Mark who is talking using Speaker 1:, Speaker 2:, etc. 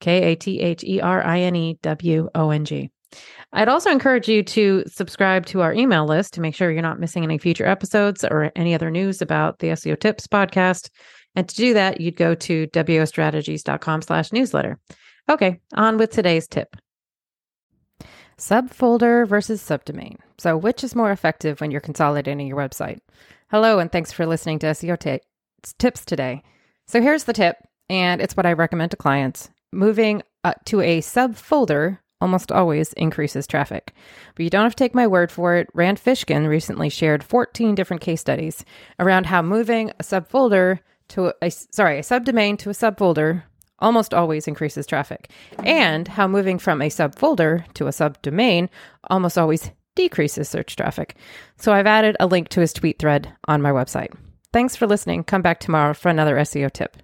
Speaker 1: K A T H E R I N E W O N G. I'd also encourage you to subscribe to our email list to make sure you're not missing any future episodes or any other news about the SEO Tips podcast. And to do that, you'd go to wostrategies.com slash newsletter. Okay, on with today's tip. Subfolder versus subdomain. So, which is more effective when you're consolidating your website? Hello, and thanks for listening to SEO t- Tips today. So, here's the tip, and it's what I recommend to clients moving uh, to a subfolder almost always increases traffic. But you don't have to take my word for it. Rand Fishkin recently shared 14 different case studies around how moving a subfolder to a sorry, a subdomain to a subfolder almost always increases traffic, and how moving from a subfolder to a subdomain almost always decreases search traffic. So I've added a link to his tweet thread on my website. Thanks for listening. Come back tomorrow for another SEO tip.